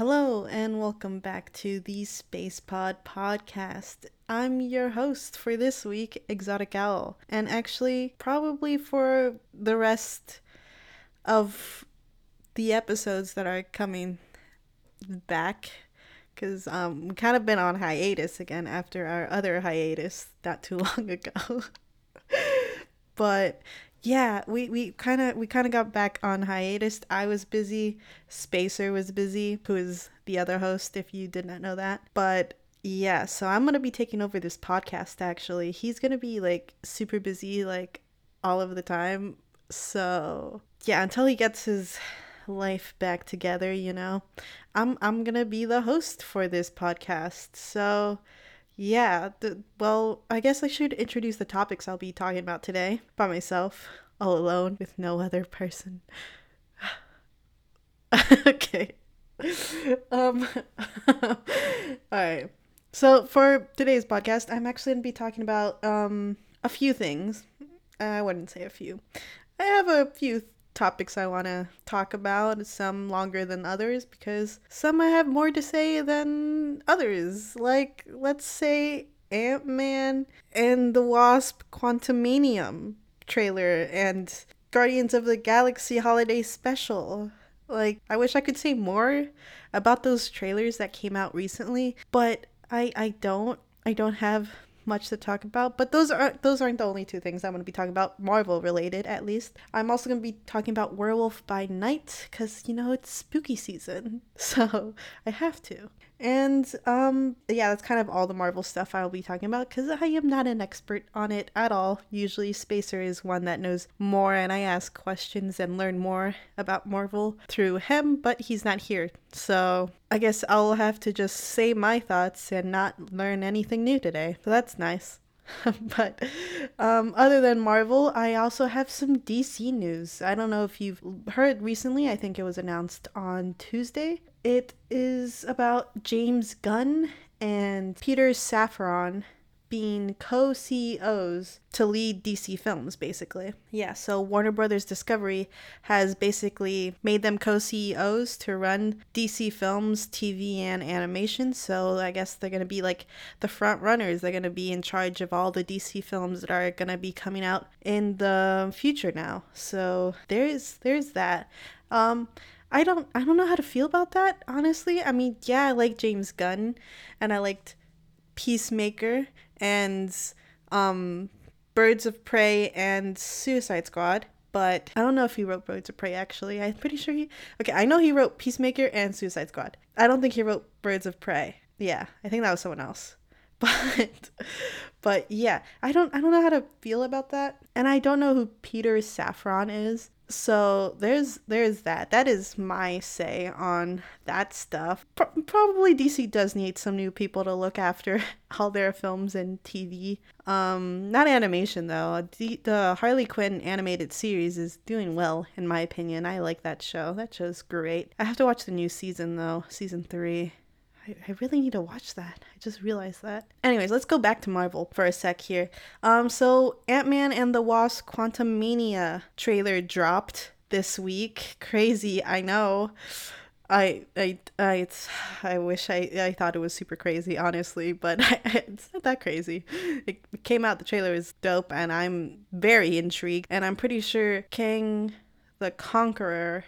Hello, and welcome back to the Space Pod podcast. I'm your host for this week, Exotic Owl, and actually, probably for the rest of the episodes that are coming back, because um, we kind of been on hiatus again after our other hiatus not too long ago. but yeah, we we kind of we kind of got back on hiatus. I was busy, Spacer was busy, who is the other host if you did not know that. But yeah, so I'm to be taking over this podcast actually. He's to be like super busy like all of the time. So, yeah, until he gets his life back together, you know. I'm I'm to be the host for this podcast. So, yeah, the, well, I guess I should introduce the topics I'll be talking about today by myself, all alone, with no other person. okay. Um, all right. So for today's podcast, I'm actually going to be talking about um, a few things. I wouldn't say a few. I have a few topics I want to talk about, some longer than others because some I have more to say than others. Like, let's say Ant Man and the Wasp Quantumania trailer and Guardians of the Galaxy Holiday Special. Like, I wish I could say more about those trailers that came out recently, but I I don't. I don't have much to talk about. But those are those aren't the only two things I'm going to be talking about, Marvel related at least. I'm also going to be talking about Werewolf by Night because you know it's spooky season, so I have to. And um, yeah, that's kind of all the Marvel stuff I'll be talking about because I am not an expert on it at all. Usually, Spacer is one that knows more, and I ask questions and learn more about Marvel through him, but he's not here. So I guess I'll have to just say my thoughts and not learn anything new today. So that's nice. but um, other than Marvel, I also have some DC news. I don't know if you've heard recently, I think it was announced on Tuesday. It is about James Gunn and Peter Safran being co CEOs to lead DC films, basically. Yeah, so Warner Brothers Discovery has basically made them co CEOs to run DC films, TV, and animation. So I guess they're going to be like the front runners. They're going to be in charge of all the DC films that are going to be coming out in the future now. So there's there's that. Um, I don't I don't know how to feel about that, honestly. I mean, yeah, I like James Gunn and I liked Peacemaker and um Birds of Prey and Suicide Squad, but I don't know if he wrote Birds of Prey actually. I'm pretty sure he Okay, I know he wrote Peacemaker and Suicide Squad. I don't think he wrote Birds of Prey. Yeah, I think that was someone else. But but yeah, I don't I don't know how to feel about that. And I don't know who Peter Safran is. So there's there's that. That is my say on that stuff. Pro- probably DC does need some new people to look after all their films and TV. Um, not animation though. The, the Harley Quinn animated series is doing well in my opinion. I like that show. That show's great. I have to watch the new season though, season three. I, I really need to watch that. I just realized that. Anyways, let's go back to Marvel for a sec here. Um, so Ant Man and the Wasp Quantumania trailer dropped this week. Crazy, I know. I I I I wish I I thought it was super crazy, honestly, but it's not that crazy. It came out. The trailer is dope, and I'm very intrigued. And I'm pretty sure Kang the Conqueror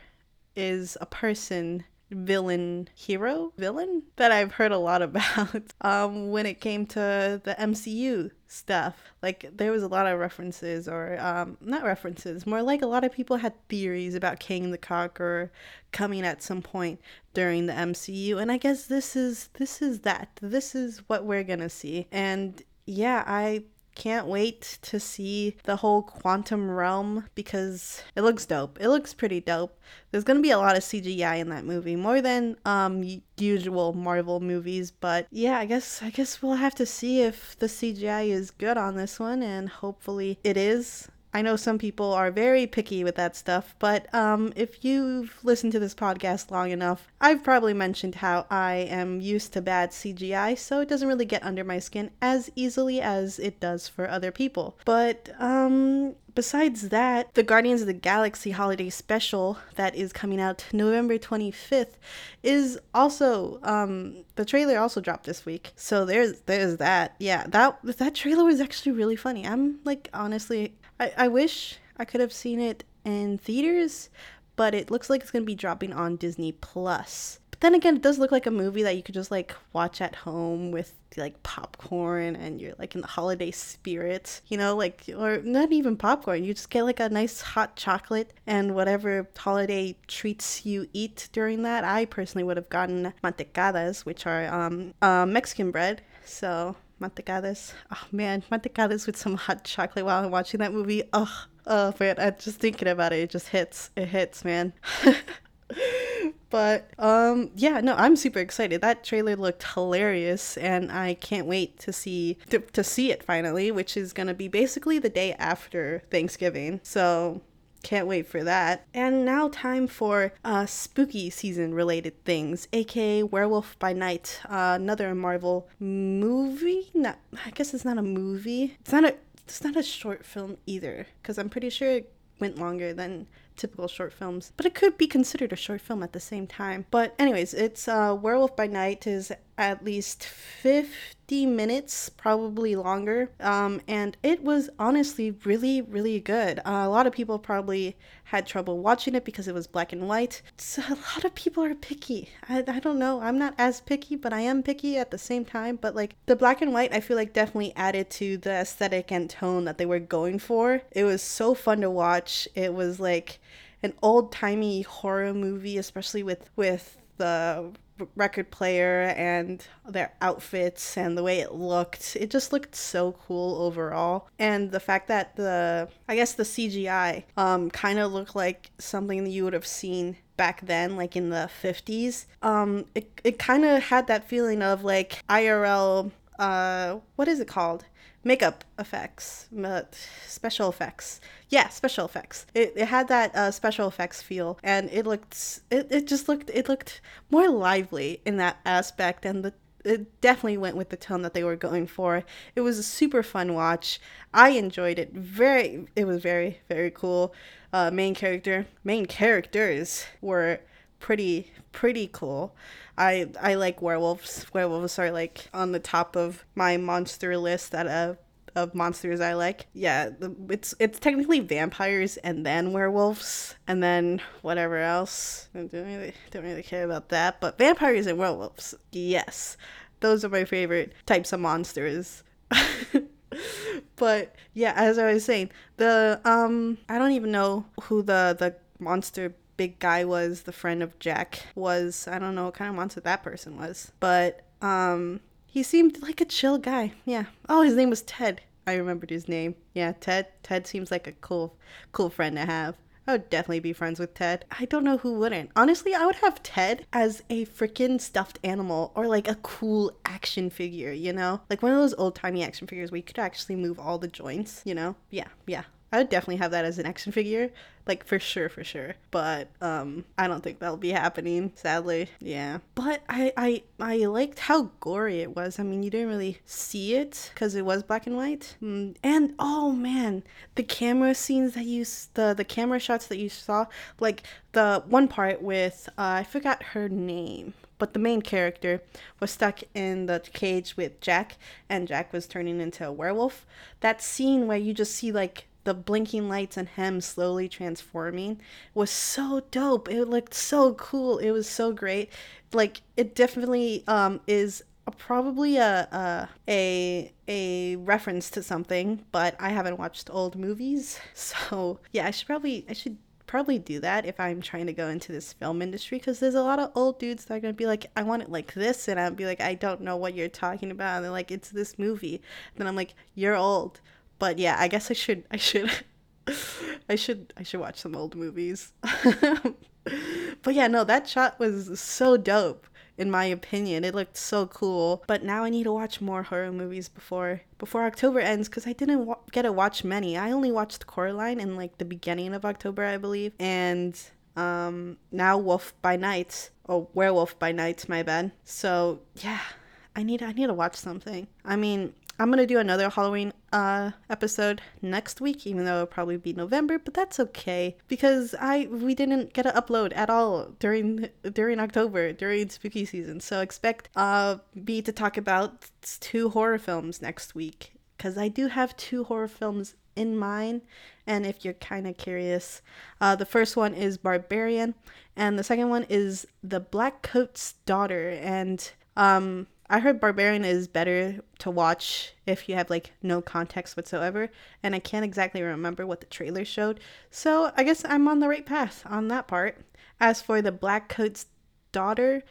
is a person villain hero villain that I've heard a lot about um when it came to the MCU stuff. Like there was a lot of references or um not references more like a lot of people had theories about Kang the Conqueror coming at some point during the MCU and I guess this is this is that. This is what we're to see. And yeah I can't wait to see the whole quantum realm because it looks dope. It looks pretty dope. There's gonna be a lot of CGI in that movie, more than um usual Marvel movies. But yeah, I guess I guess we'll have to see if the CGI is good on this one, and hopefully it is. I know some people are very picky with that stuff, but um, if you've listened to this podcast long enough, I've probably mentioned how I am used to bad CGI, so it doesn't really get under my skin as easily as it does for other people. But um, besides that, the Guardians of the Galaxy holiday special that is coming out November 25th is also um the trailer also dropped this week. So there's there's that. Yeah, that that trailer was actually really funny. I'm like honestly I, I wish I could have seen it in theaters, but it looks like it's going to be dropping on Disney Plus. But then again, it does look like a movie that you could just like watch at home with like popcorn and you're like in the holiday spirit, you know, like or not even popcorn. You just get like a nice hot chocolate and whatever holiday treats you eat during that. I personally would have gotten mantecadas, which are um uh, Mexican bread. So mantecadas. Oh man, mantecadas with some hot chocolate while I'm watching that movie. Oh, oh man, I'm just thinking about it, it just hits. It hits, man. but um yeah no i'm super excited that trailer looked hilarious and i can't wait to see to, to see it finally which is gonna be basically the day after thanksgiving so can't wait for that. And now, time for uh, spooky season related things, aka Werewolf by Night, uh, another Marvel movie. Not, I guess it's not a movie. It's not a. It's not a short film either, because I'm pretty sure it went longer than typical short films, but it could be considered a short film at the same time. But anyways, it's uh, Werewolf by Night is at least 50 minutes, probably longer. Um, and it was honestly really, really good. Uh, a lot of people probably had trouble watching it because it was black and white. So a lot of people are picky. I, I don't know. I'm not as picky, but I am picky at the same time. But like the black and white, I feel like definitely added to the aesthetic and tone that they were going for. It was so fun to watch. It was like an old timey horror movie, especially with with the record player and their outfits and the way it looked. It just looked so cool overall. And the fact that the I guess the CGI um kind of looked like something that you would have seen back then like in the 50s. Um it it kind of had that feeling of like IRL uh what is it called? Makeup effects, special effects. Yeah, special effects. It, it had that uh, special effects feel, and it looked it, it just looked it looked more lively in that aspect, and the it definitely went with the tone that they were going for. It was a super fun watch. I enjoyed it. Very, it was very very cool. Uh, main character, main characters were pretty pretty cool. I I like werewolves. Werewolves are like on the top of my monster list that uh of monsters I like. Yeah, it's it's technically vampires and then werewolves and then whatever else. I don't really don't really care about that, but vampires and werewolves. Yes. Those are my favorite types of monsters. but yeah, as I was saying, the um I don't even know who the the monster big guy was, the friend of Jack was. I don't know what kind of monster that person was. But um he seemed like a chill guy. Yeah. Oh, his name was Ted. I remembered his name. Yeah, Ted. Ted seems like a cool cool friend to have. I would definitely be friends with Ted. I don't know who wouldn't. Honestly, I would have Ted as a freaking stuffed animal or like a cool action figure, you know? Like one of those old timey action figures where you could actually move all the joints, you know? Yeah, yeah. I would definitely have that as an action figure, like for sure, for sure. But um, I don't think that'll be happening, sadly. Yeah, but I I I liked how gory it was. I mean, you didn't really see it because it was black and white. Mm, and oh man, the camera scenes that you the the camera shots that you saw, like the one part with uh, I forgot her name but the main character was stuck in the cage with Jack, and Jack was turning into a werewolf. That scene where you just see like the blinking lights and him slowly transforming was so dope. It looked so cool. It was so great. Like it definitely um is a, probably a, a a a reference to something, but I haven't watched old movies. So, yeah, I should probably I should probably do that if I'm trying to go into this film industry because there's a lot of old dudes that are gonna be like, I want it like this, and I'll be like, I don't know what you're talking about, and they're like, it's this movie. And then I'm like, you're old. But yeah, I guess I should I should I should I should watch some old movies. but yeah, no, that shot was so dope in my opinion. It looked so cool. But now I need to watch more horror movies before before October ends because I didn't wa- get to watch many. I only watched Coraline in like the beginning of October, I believe, and um now Wolf by Night or Werewolf by Night, my bad. So yeah, I need I need to watch something. I mean, I'm gonna do another Halloween uh episode next week, even though it'll probably be November, but that's okay because I we didn't get to upload at all during during October during spooky season. So expect uh me to talk about two horror films next week because I do have two horror films in mind. And if you're kind of curious, uh, the first one is Barbarian, and the second one is The Black Coat's Daughter. And um, I heard Barbarian is better to watch if you have like no context whatsoever, and I can't exactly remember what the trailer showed. So I guess I'm on the right path on that part. As for the Black Coat's daughter,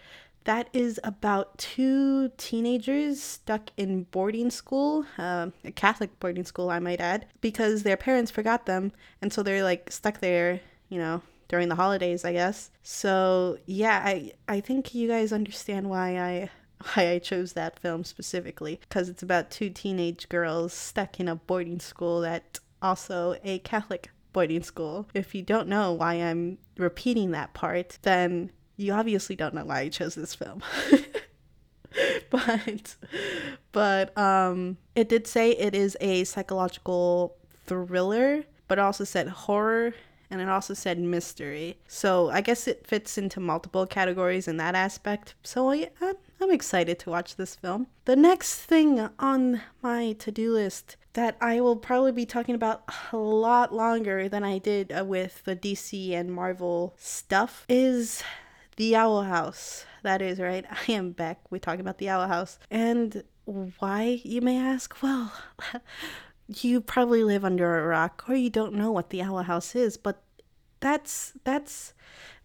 that is about two teenagers stuck in boarding school, uh, a Catholic boarding school, I might add, because their parents forgot them, and so they're like stuck there, you know, during the holidays, I guess. So yeah, I I think you guys understand why I why I chose that film specifically because it's about two teenage girls stuck in a boarding school that also a Catholic boarding school. If you don't know why I'm repeating that part, then you obviously don't know why I chose this film. but but um it did say it is a psychological thriller, but also said horror and it also said mystery. So I guess it fits into multiple categories in that aspect. So I'm excited to watch this film. The next thing on my to do list that I will probably be talking about a lot longer than I did uh, with the DC and Marvel stuff is the Owl House. That is right. I am back. We're talking about the Owl House. And why, you may ask? Well, you probably live under a rock or you don't know what the Owl House is, but that's that's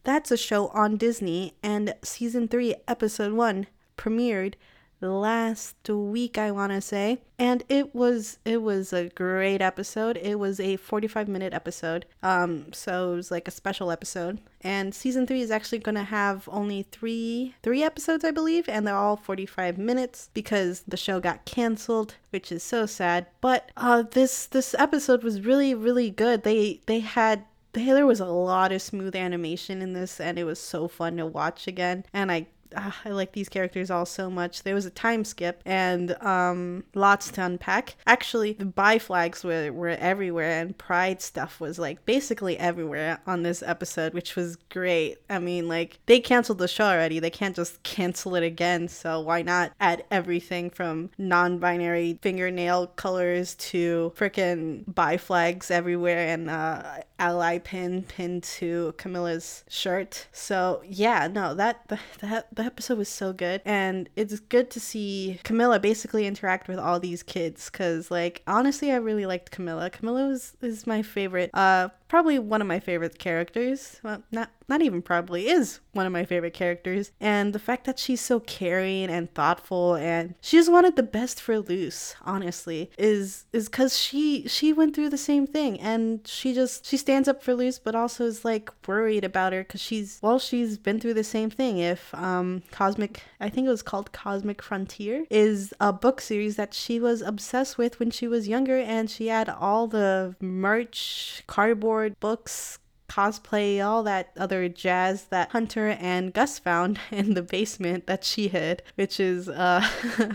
that's a show on Disney and season 3 episode 1 premiered last week I want to say. And it was it was a great episode. It was a 45 minute episode. Um so it was like a special episode. And season 3 is actually going to have only 3 3 episodes I believe. And they're all 45 minutes because the show got canceled which is so sad. But uh this this episode was really really good. They they had there was a lot of smooth animation in this and it was so fun to watch again. And i ah, I like these characters all so much. There was a time skip and um, lots to unpack. Actually, the bi flags were, were everywhere, and Pride stuff was like basically everywhere on this episode, which was great. I mean, like, they canceled the show already. They can't just cancel it again, so why not add everything from non binary fingernail colors to freaking bi flags everywhere and uh, ally pin pinned to Camila's shirt? So, yeah, no, that, that, that episode was so good and it's good to see camila basically interact with all these kids because like honestly i really liked camila. Camila was, is my favorite uh probably one of my favorite characters. Well not not even probably is one of my favorite characters. And the fact that she's so caring and thoughtful and she just wanted the best for luz honestly is is because she she went through the same thing. And she just she stands up for luz but also is like worried about her because she's well she's been through the same thing. If um cosmic i think it was called cosmic frontier is a book series that she was obsessed with when she was younger. And she had all the merch cardboard books cosplay, all that other jazz that Hunter and Gus found in the basement that she hid, which is uh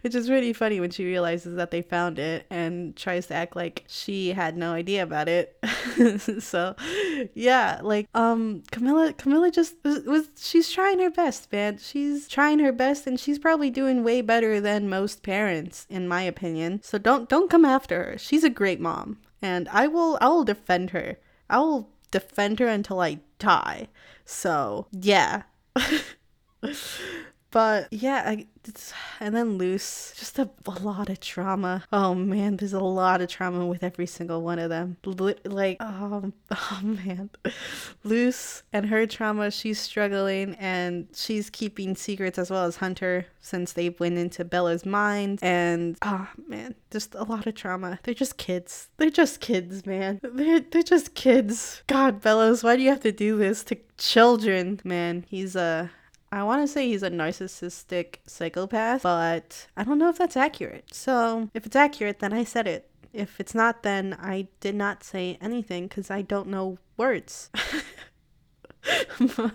which is really funny when she realizes that they found it and tries to act like she had no idea about it. so, yeah, like um Camila Camila just was, was she's trying her best, man. She's trying her best and she's probably doing way better than most parents in my opinion. So don't don't come after her. She's a great mom and I will I will defend her. I will defend her until I die. So, yeah. but yeah, I, and then Luz, just a, a, lot of trauma. Oh man, there's a lot of trauma with every single one of them. Like, oh, oh man, Luz and her trauma, she's struggling and she's keeping secrets as well as Hunter since they went into Belos' mind. And oh man, just a lot of trauma. They're just kids. They're just kids, man. They're they're just kids. God, Belos, why do you have to do this to children? Man, he's a uh, I want to say he's a narcissistic psychopath, but I don't know if that's accurate. So if it's accurate, then I said it. If it's not, then I did not say anything because I don't know words.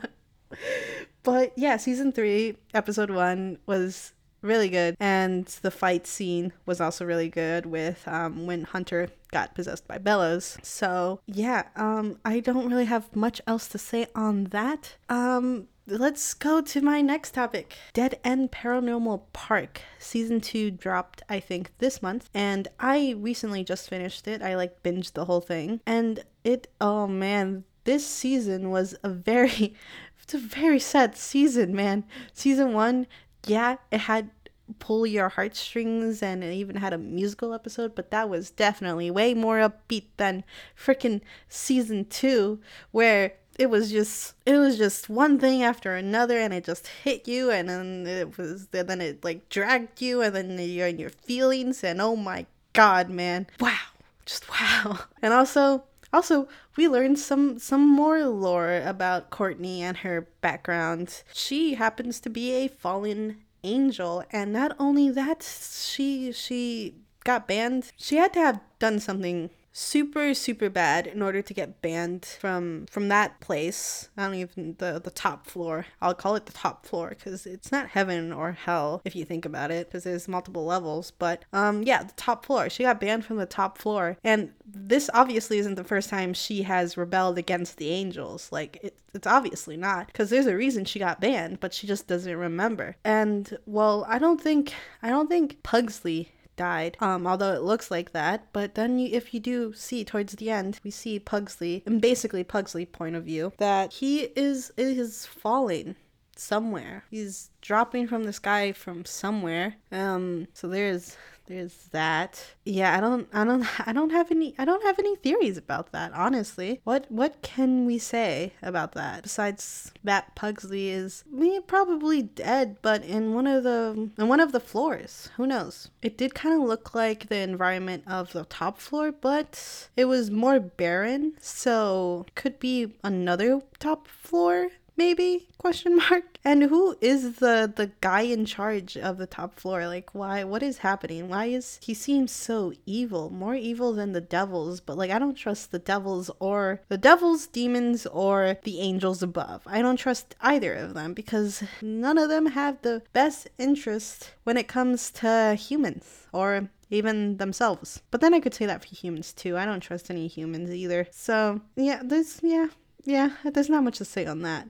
but yeah, season three, episode one was really good and the fight scene was also really good with um, when hunter got possessed by belos so yeah um, i don't really have much else to say on that. Um, let's go to my next topic. Dead end paranormal park. Season 2 dropped i think this month. And i recently just finished it. I like binged the whole thing. And it oh man this season was a very it's a very sad season man. Season 1 yeah, it had pull your heartstrings and it even had a musical episode, but that was definitely way more upbeat than freaking season 2 where it was just it was just one thing after another and it just hit you and then it was then it like dragged you and then you're in your feelings and oh my god man. Wow. Just wow. And also also, we learned some some more lore about Courtney and her background. She happens to be a fallen angel. And not only that she she got banned. She had to have done something super super bad in order to get banned from from that place. I don't even the the top floor. I'll call it the top floor because it's not heaven or hell if you think about it because there's multiple levels. But um yeah the top floor. She got banned from the top floor. And this obviously isn't the first time she has rebelled against the angels. Like it, it's obviously not because there's a reason she got banned but she just doesn't remember. And well i don't think i don't think pugsley died. Um, although it looks like that, but then you, if you do see towards the end, we see Pugsley, and basically Pugsley point of view, that he is is falling somewhere. He's dropping from the sky from somewhere. Um, so there's there's that. Yeah, I don't I don't I don't have any I don't have any theories about that, honestly. What what can we say about that besides that Pugsley is me probably dead, but in one of the in one of the floors. Who knows? It did kind of look like the environment of the top floor, but it was more barren, so could be another top floor maybe? Question mark. And who is the the guy in charge of the top floor? Like why what is happening? Why is he seems so evil? More evil than the devils but like i don't trust the devils or the devils demons or the angels above. I don't trust either of them because none of them have the best interest when it comes to humans or even themselves. But then I could say that for humans too. I don't trust any humans either. So, yeah, this, yeah, yeah, there's not much to say on that.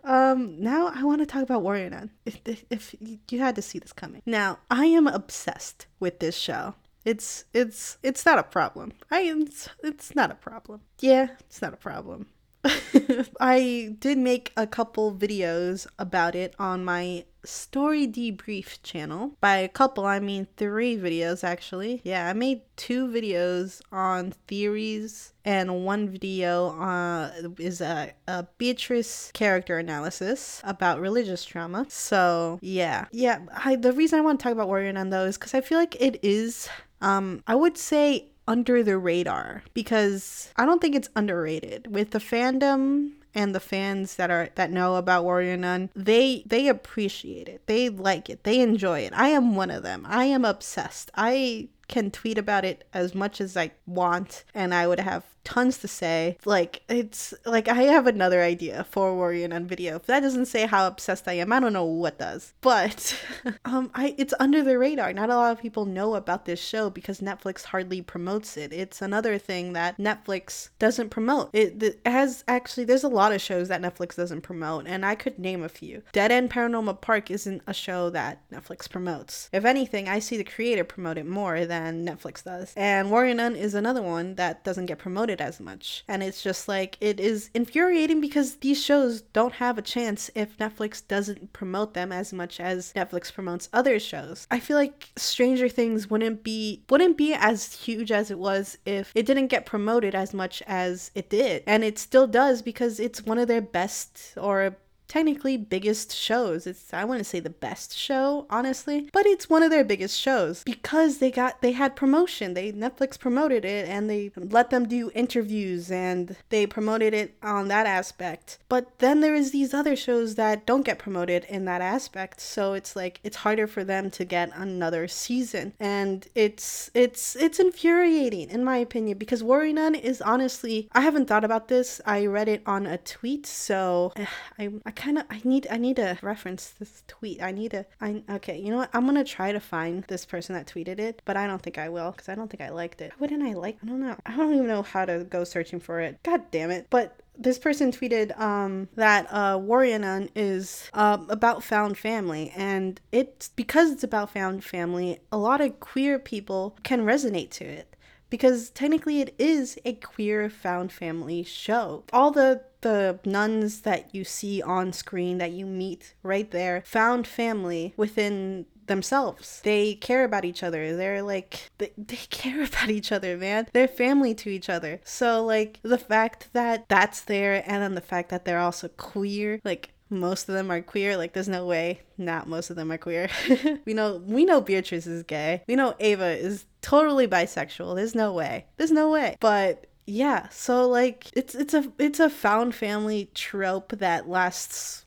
um, now I want to talk about Warrior Nun. If, if, you had to see this coming. Now I am obsessed with this show. It's it's it's not a problem. I it's it's not a problem. Yeah, it's not a problem. I did make a couple videos about it on my story debrief channel. By a couple, I mean three videos actually. Yeah, I made two videos on theories, and one video uh, is a, a Beatrice character analysis about religious trauma. So, yeah. Yeah, I, the reason I want to talk about Warrior Nun though is because I feel like it is, um, I would say under the radar because I don't think it's underrated. With the fandom and the fans that are that know about Warrior Nun, they they appreciate it. They like it. They enjoy it. I am one of them. I am obsessed. I can tweet about it as much as I want and I would have tons to say. Like it's like I have another idea for Warrior Nun video. If that doesn't say how obsessed I am, I don't know what does. But um I it's under the radar. Not a lot of people know about this show because Netflix hardly promotes it. It's another thing that Netflix doesn't promote. It, it has actually there's a lot of shows that Netflix doesn't promote and I could name a few. Dead End Paranormal Park isn't a show that Netflix promotes. If anything, I see the creator promote it more than Netflix does. And Warrior Nun is another one that doesn't get promoted as much. And it's just like, it is infuriating because these shows don't have a chance if Netflix doesn't promote them as much as Netflix promotes other shows. I feel like Stranger Things wouldn't be wouldn't be as huge as it was if it didn't get promoted as much as it did. And it still does because it's one of their best or technically biggest shows. It's I wouldn't say the best show, honestly, but it's one of their biggest shows because they got they had promotion. They Netflix promoted it and they let them do interviews and they promoted it on that aspect. But then there is these other shows that don't get promoted in that aspect. So it's like it's harder for them to get another season. And it's it's it's infuriating in my opinion because Warrior Nun is honestly I haven't thought about this. I read it on a tweet, so I I kind of I need I need to reference this tweet. I need to I okay, you know what? I'm to try to find this person that tweeted it, but I don't think I will cuz I don't think I liked it. Wouldn't I like? I don't know. I don't even know how to go searching for it. God damn it. But this person tweeted um, that uh, Warrior Nun is uh, about found family, and it's because it's about found family. A lot of queer people can resonate to it because technically it is a queer found family show. All the the nuns that you see on screen that you meet right there found family within themselves. They care about each other. They're like they, they care about each other, man. They're family to each other. So like the fact that that's there and then the fact that they're also queer, like most of them are queer. Like, there's no way not most of them are queer. we know we know Beatrice is gay. We know Ava is totally bisexual. There's no way. There's no way. But yeah so like it's it's a it's a found family trope that lasts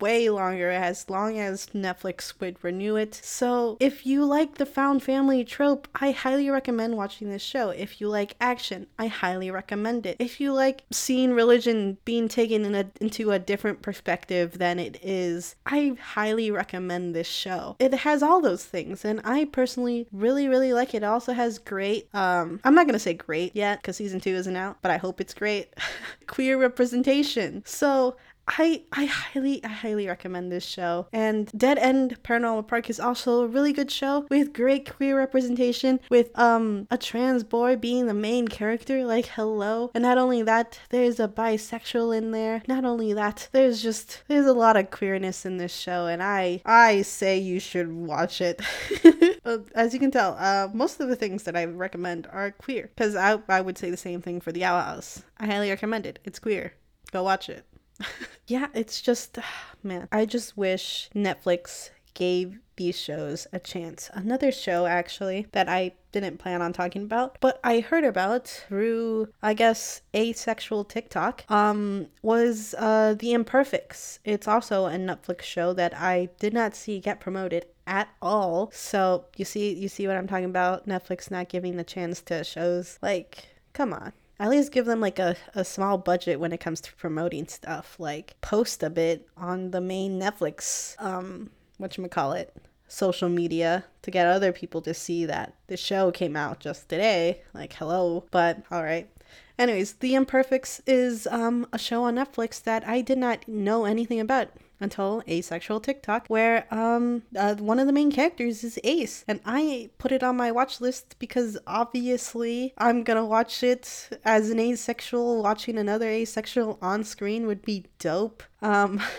way longer as long as netflix would renew it. So if you like the found family trope i highly recommend watching this show. If you like action i highly recommend it. If you like seeing religion being taken in a, into a different perspective than it is i highly recommend this show. It has all those things and i personally really really like it. It also has great um i'm not gonna say great yet because season 2 isn't out, but I hope it's great. Queer representation. So I I highly I highly recommend this show. And Dead End Paranormal Park is also a really good show with great queer representation with um a trans boy being the main character like hello. And not only that, there's a bisexual in there. Not only that, there's just there's a lot of queerness in this show and I I say you should watch it. As you can tell, uh most of the things that I recommend are queer cuz I I would say the same thing for The Owl House. I highly recommend it. It's queer. Go watch it. Yeah, it's just, man, I just wish Netflix gave these shows a chance. Another show, actually, that I didn't plan on talking about, but I heard about through, I guess, asexual TikTok, um, was uh, The Imperfects. It's also a Netflix show that I did not see get promoted at all. So you see, you see what I'm talking about? Netflix not giving the chance to shows like, come on at least give them like a, a small budget when it comes to promoting stuff like post a bit on the main netflix um whatchamacallit social media to get other people to see that the show came out just today. Like hello but all right anyways the imperfects is um a show on netflix that i did not know anything about until asexual TikTok, where um uh, one of the main characters is Ace, and I put it on my watch list because obviously I'm gonna watch it as an asexual. Watching another asexual on screen would be dope. Um.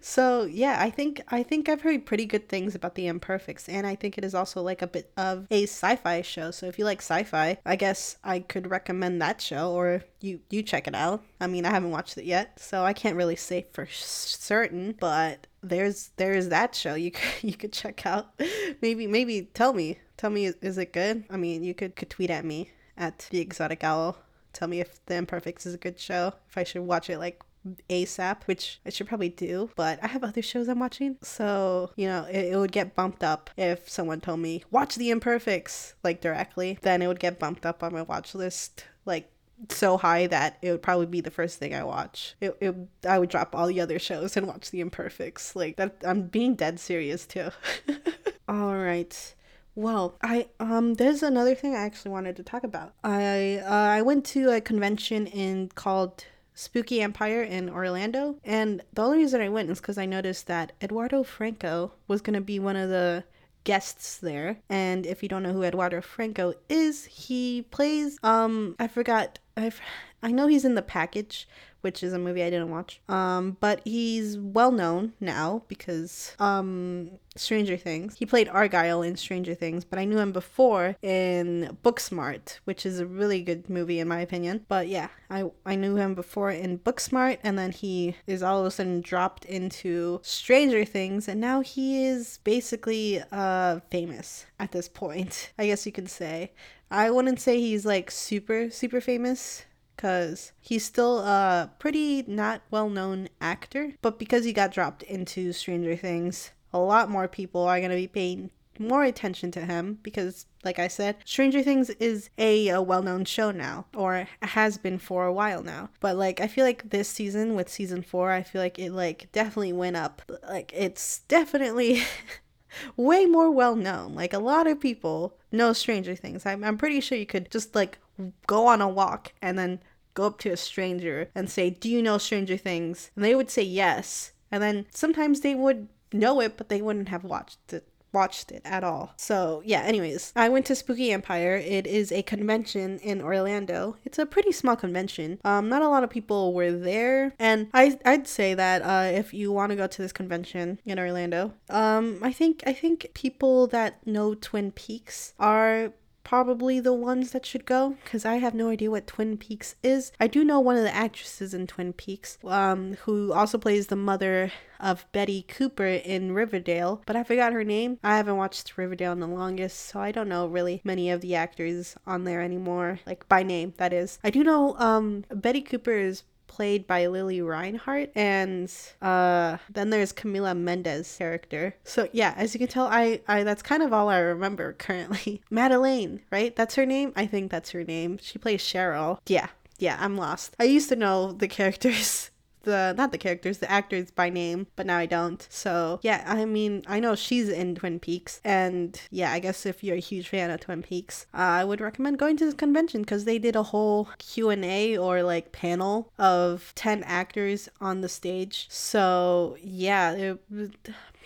so yeah i think i think i've heard pretty good things about the imperfects and i think it is also like a bit of a sci-fi show. So if you like sci-fi i guess i could recommend that show or you you check it out. I mean i haven't watched it yet so i can't really say for certain but there's there's that show you could you could check out. Maybe maybe tell me tell me is it good? I mean you could, could tweet at me at the exotic owl. Tell me if the imperfects is a good show if i should watch it like ASAP, which I should probably do, but I have other shows I'm watching. So, you know, it, it, would get bumped up if someone told me, watch The Imperfects, like directly. Then it would get bumped up on my watch list, like so high that it would probably be the first thing I watch. It, it I would drop all the other shows and watch The Imperfects. Like that I'm being dead serious too. all right. Well, I um there's another thing I actually wanted to talk about. I uh, I went to a convention in called Spooky Empire in Orlando. And the only reason I went is because I noticed that Eduardo Franco was going to be one of the guests there. And if you don't know who Eduardo Franco is, he plays um I forgot I've I know he's in the package, which is a movie I didn't watch. Um, but he's well known now because um Stranger Things. He played Argyle in Stranger Things, but I knew him before in Booksmart, which is a really good movie in my opinion. But yeah, I I knew him before in Booksmart, and then he is all of a sudden dropped into Stranger Things, and now he is basically uh famous at this point. I guess you could say. I wouldn't say he's like super super famous because he's still a pretty not well known actor. But because he got dropped into Stranger Things, a lot more people are going to be paying more attention to him because like i said stranger things is a, a well-known show now or has been for a while now but like i feel like this season with season four i feel like it like definitely went up like it's definitely way more well known like a lot of people know stranger things I'm, I'm pretty sure you could just like go on a walk and then go up to a stranger and say, Do you know Stranger Things? And they would say yes. And then sometimes they would know it, but they wouldn't have watched it watched it at all. So, yeah, anyways, I went to Spooky Empire. It is a convention in Orlando. It's a pretty small convention. Um not a lot of people were there, and I I'd say that uh if you want to go to this convention in Orlando, um I think I think people that know Twin Peaks are probably the ones that should go because I have no idea what Twin Peaks is. I do know one of the actresses in Twin Peaks, um, who also plays the mother of Betty Cooper in Riverdale, but I forgot her name. I haven't watched Riverdale in the longest, so I don't know really many of the actors on there anymore, like by name, that is. I do know um, Betty Cooper is played by Lili Reinhart, and uh, then there's Camila Mendes character. So yeah, as you can tell, I, I that's kind of all I remember currently. Madelaine, right? That's her name. I think that's her name. She plays Cheryl. Yeah, yeah, I'm lost. I used to know the characters the not the characters, the actors by name, but now I don't. So yeah, I mean, I know she's in Twin Peaks, and yeah, I guess if you're a huge fan of Twin Peaks, uh, I would recommend going to the convention because they did a whole Q and A or like panel of ten actors on the stage. So yeah, it,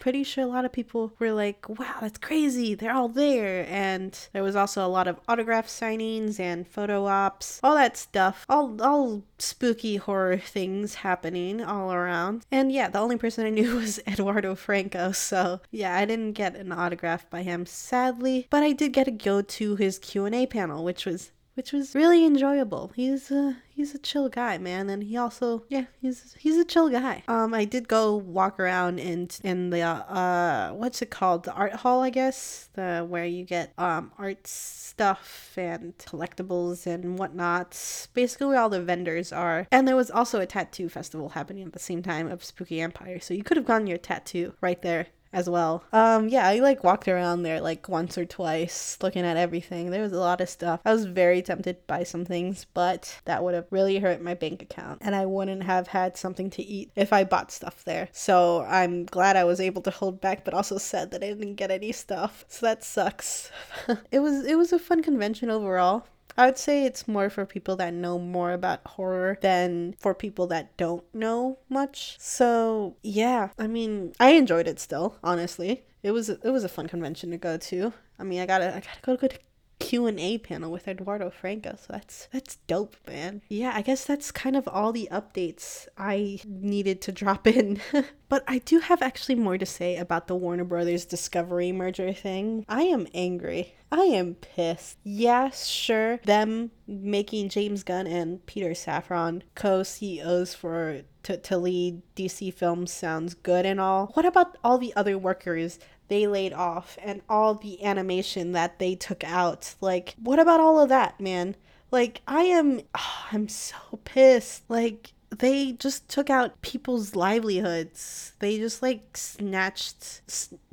pretty sure a lot of people were like, wow, that's crazy. They're all there. And there was also a lot of autograph signings and photo ops, all that stuff, all, all spooky horror things happening all around. And yeah, the only person I knew was Eduardo Franco. So yeah, I didn't get an autograph by him, sadly, but I did get to go to his Q&A panel, which was which was really enjoyable. He's a he's a chill guy, man, and he also yeah he's he's a chill guy. Um, I did go walk around in in the uh what's it called the art hall, I guess the where you get um art stuff and collectibles and whatnot. Basically, where all the vendors are, and there was also a tattoo festival happening at the same time of Spooky Empire, so you could have gotten your tattoo right there as well. Um, yeah, I like walked around there like once or twice looking at everything. There was a lot of stuff. I was very tempted by some things, but that would have really hurt my bank account and I wouldn't have had something to eat if I bought stuff there. So I'm glad I was able to hold back, but also sad that I didn't get any stuff. So that sucks. it was it was a fun convention overall. I would say it's more for people that know more about horror than for people that don't know much. So, yeah, I mean, I enjoyed it still, honestly. It was it was a fun convention to go to. I mean, I got to I got to go to Q and A panel with Eduardo Franco. So that's that's dope, man. Yeah, I guess that's kind of all the updates I needed to drop in. but I do have actually more to say about the Warner Brothers Discovery merger thing. I am angry. I am pissed. Yeah, sure, them making James Gunn and Peter Safran co-CEOs for to, to lead DC films sounds good and all. What about all the other workers they laid off and all the animation that they took out. Like, what about all of that, man? Like, I am, oh, I'm so pissed. Like, they just took out people's livelihoods. They just like snatched,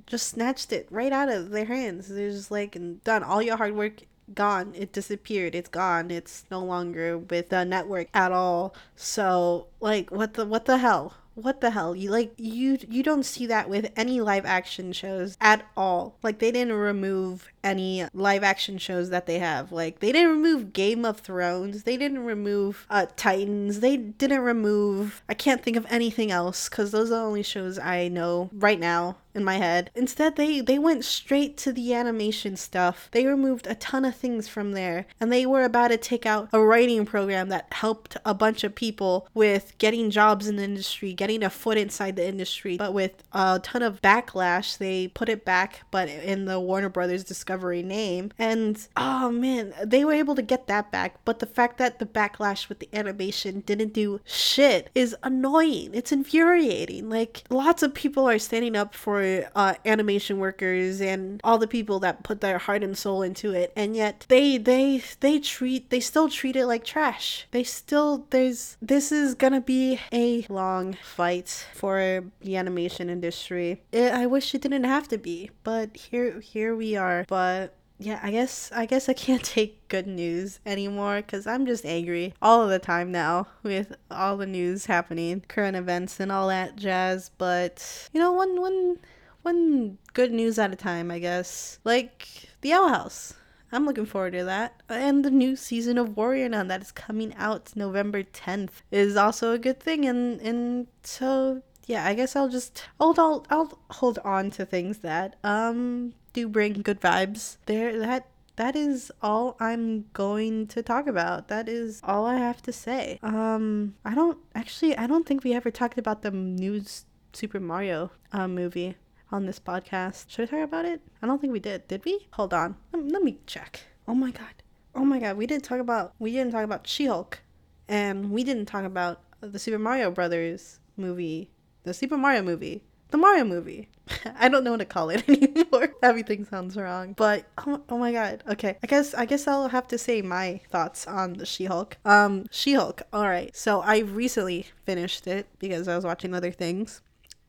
just snatched it right out of their hands. They're just like, and done. All your hard work gone. It disappeared. It's gone. It's no longer with the network at all. So, like, what the what the hell? What the hell? You like you you don't see that with any live action shows at all. Like they didn't remove any live action shows that they have. Like they didn't remove Game of Thrones, they didn't remove uh, Titans, they didn't remove. I can't think of anything else because those are the only shows I know right now in my head. Instead, they they went straight to the animation stuff. They removed a ton of things from there, and they were about to take out a writing program that helped a bunch of people with getting jobs in the industry, getting a foot inside the industry. But with a ton of backlash, they put it back, but in the Warner Brothers Discovery name. And oh man, they were able to get that back. But the fact that the backlash with the animation didn't do shit is annoying. It's infuriating. Like lots of people are standing up for uh, animation workers and all the people that put their heart and soul into it, and yet they they they treat they still treat it like trash. They still there's this is gonna be a long fight for the animation industry. It, I wish it didn't have to be, but here here we are. But yeah, I guess I guess I can't take good news anymore because I'm just angry all of the time now with all the news happening, current events and all that jazz. But you know, one one one good news at a time, I guess. Like the Owl House. I'm looking forward to that. And the new season of Warrior Nun that is coming out November 10th is also a good thing. And and so yeah, I guess I'll just hold I'll, I'll hold on to things that um do bring good vibes. There that that is all I'm going to talk about. That is all I have to say. Um I don't actually I don't think we ever talked about the new Super Mario uh, movie on this podcast. Should I talk about it? I don't think we did. Did we? Hold on. Let, let me check. Oh my god. Oh my god. We didn't talk about we didn't talk about She-Hulk, and we didn't talk about the Super Mario Brothers movie, the Super Mario movie, the Mario movie. I don't know what to call it anymore. Everything sounds wrong. But oh, oh my god. Okay. I guess I guess I'll have to say my thoughts on the She-Hulk. Um She-Hulk. All right. So I recently finished it because I was watching other things.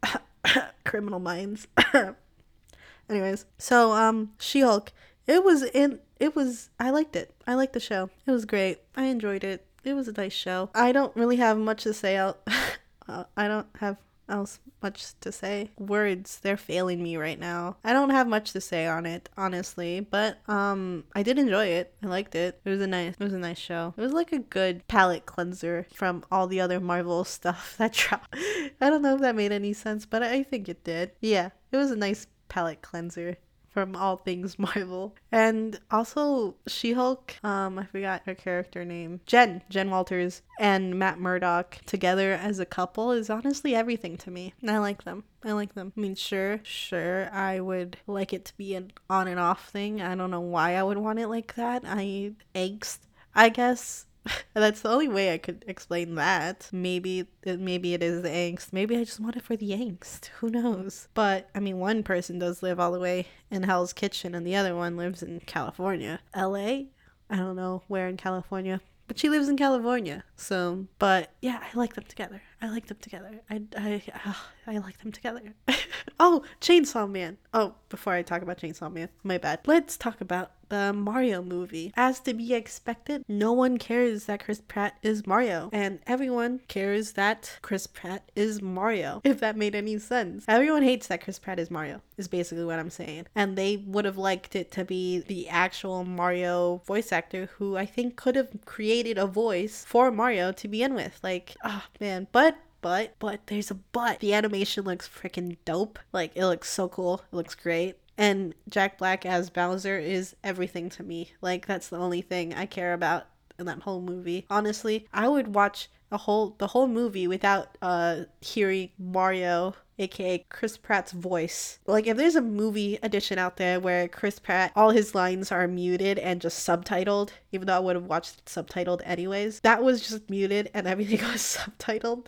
Criminal Minds. Anyways, so um She-Hulk, it was in it was I liked it. I liked the show. It was great. I enjoyed it. It was a nice show. I don't really have much to say out uh, I don't have else much to say. Words, they're failing me right now. I don't have much to say on it, honestly, but um I did enjoy it. I liked it. It was a nice it was a nice show. It was like a good palate cleanser from all the other Marvel stuff that dropped. I don't know if that made any sense, but I think it did. Yeah, it was a nice palate cleanser from all things Marvel. And also She-Hulk, um, I forgot her character name. Jen, Jen Walters and Matt Murdock together as a couple is honestly everything to me. I like them. I like them. I mean, sure, sure, I would like it to be an on and off thing. I don't know why I would want it like that. I angst, I guess. That's the only way I could explain that. Maybe maybe it is the angst. Maybe I just want it for the angst. Who knows? But I mean, one person does live all the way in Hell's Kitchen, and the other one lives in California, L.A. I don't know where in California, but she lives in California. So, but yeah, I like them together. I like them together. I I ah, I like them together. oh, Chainsaw Man. Oh, before I talk about Chainsaw Man, my bad. Let's talk about the Mario movie. As to be expected, no one cares that Chris Pratt is Mario, and everyone cares that Chris Pratt is Mario, if that made any sense. Everyone hates that Chris Pratt is Mario, is basically what I'm saying. And they would have liked it to be the actual Mario voice actor who I think could have created a voice for Mario to begin with. Like, oh man. But but but there's a but the animation looks freaking dope like it looks so cool it looks great and Jack Black as Bowser is everything to me. Like that's the only thing I care about in that whole movie. Honestly, I would watch the whole the whole movie without uh hearing Mario aka Chris Pratt's voice. Like if there's a movie edition out there where Chris Pratt all his lines are muted and just subtitled, even though I would have watched it subtitled anyways, that was just muted and everything was subtitled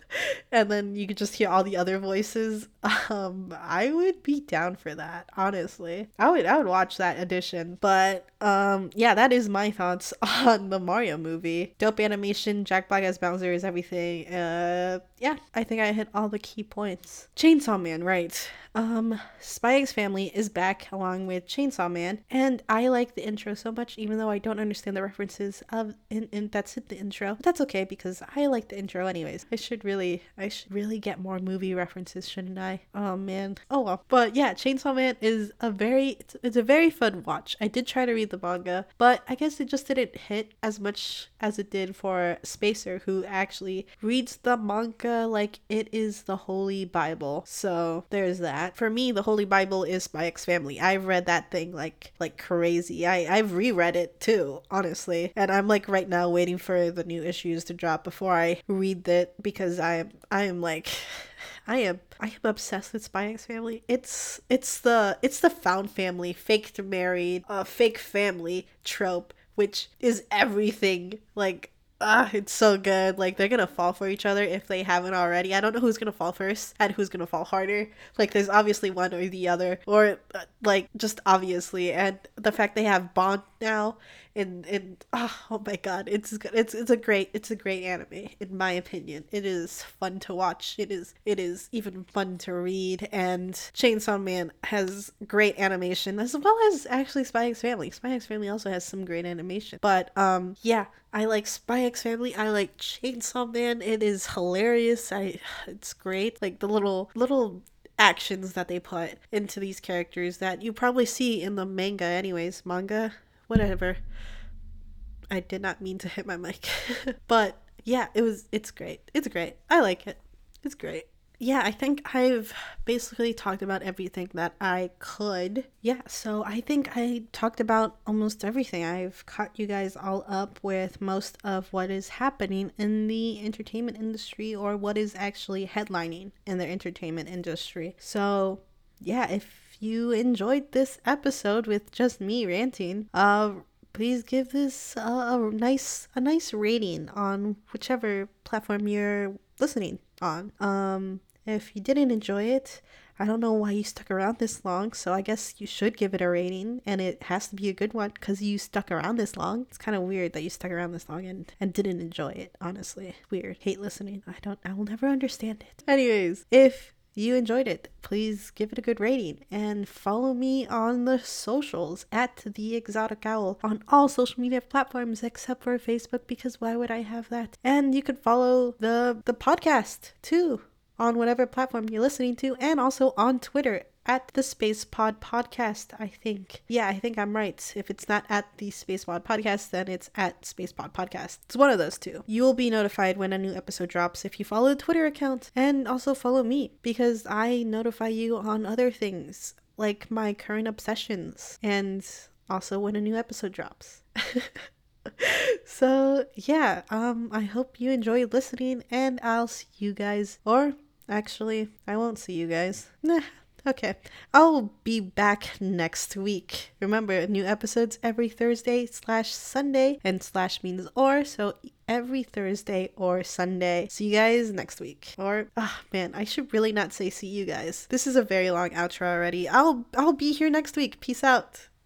and then you could just hear all the other voices. Um I would be down for that, honestly. I would I would watch that edition. But um yeah, that is my thoughts on the Mario movie. Dope animation, Jack Black as Bowser is everything. Uh yeah, I think I hit all the key points. Chainsaw Man, right. Um, Spy X Family is back along with Chainsaw Man, and I like the intro so much, even though I don't understand the references of in, in that's in the intro. But that's okay because I like the intro anyways. I should really, I should really get more movie references, shouldn't I? Oh man. Oh well. But yeah, Chainsaw Man is a very, it's, it's a very fun watch. I did try to read the manga, but I guess it just didn't hit as much as it did for Spacer, who actually reads the manga like it is the Holy Bible. So there's that. For me, the Holy Bible is Spy X Family. I've read that thing like like crazy. I I've reread it too, honestly, and I'm like right now waiting for the new issues to drop before I read it because I am I am like. I am I am obsessed with Spy X Family. It's it's the it's the found family, faked married, uh, fake family trope, which is everything. Like ah, it's so good. Like they're gonna fall for each other if they haven't already. I don't know who's gonna fall first and who's gonna fall harder. Like there's obviously one or the other, or uh, like just obviously. And the fact they have Bond now, and and oh, oh my god, it's it's it's a great it's a great anime in my opinion. It is fun to watch. It is it is even fun to read. And Chainsaw Man has great animation as well as actually Spy X Family. Spy X Family also has some great animation. But um yeah, I like Spy X Family. I like Chainsaw Man. It is hilarious. I it's great. Like the little little actions that they put into these characters that you probably see in the manga anyways. Manga, whatever. I did not mean to hit my mic. but yeah, it was it's great. It's great. I like it. It's great yeah, I think I've basically talked about everything that I could. Yeah, so I think I talked about almost everything. I've caught you guys all up with most of what is happening in the entertainment industry or what is actually headlining in the entertainment industry. So, yeah, if you enjoyed this episode with just me ranting, uh please give this a nice a nice rating on whichever platform you're listening on. Um, if you didn't enjoy it, I don't know why you stuck around this long, so I guess you should give it a rating, and it has to be a good one because you stuck around this long. It's kind of weird that you stuck around this long and, and didn't enjoy it, honestly. Weird. Hate listening. I don't, I will never understand it. Anyways, if you enjoyed it, please give it a good rating and follow me on the socials at the exotic owl on all social media platforms except for Facebook because why would I have that? And you could follow the the podcast too on whatever platform you're listening to, and also on Twitter at the Space Pod Podcast, I think. Yeah, I think I'm right. If it's not at the Space Pod Podcast, then it's at Space Pod Podcast. It's one of those two. You will be notified when a new episode drops if you follow the Twitter account and also follow me because I notify you on other things like my current obsessions and also when a new episode drops. so yeah um i hope you enjoyed listening and i'll see you guys or Actually, I won't see you guys. Nah, okay. I'll be back next week. Remember, new episodes every Thursday slash Sunday, and slash means or, so every Thursday or Sunday. See you guys next week. Or ah oh, man, I should really not say see you guys. This is a very long outro already. I'll I'll be here next week. Peace out.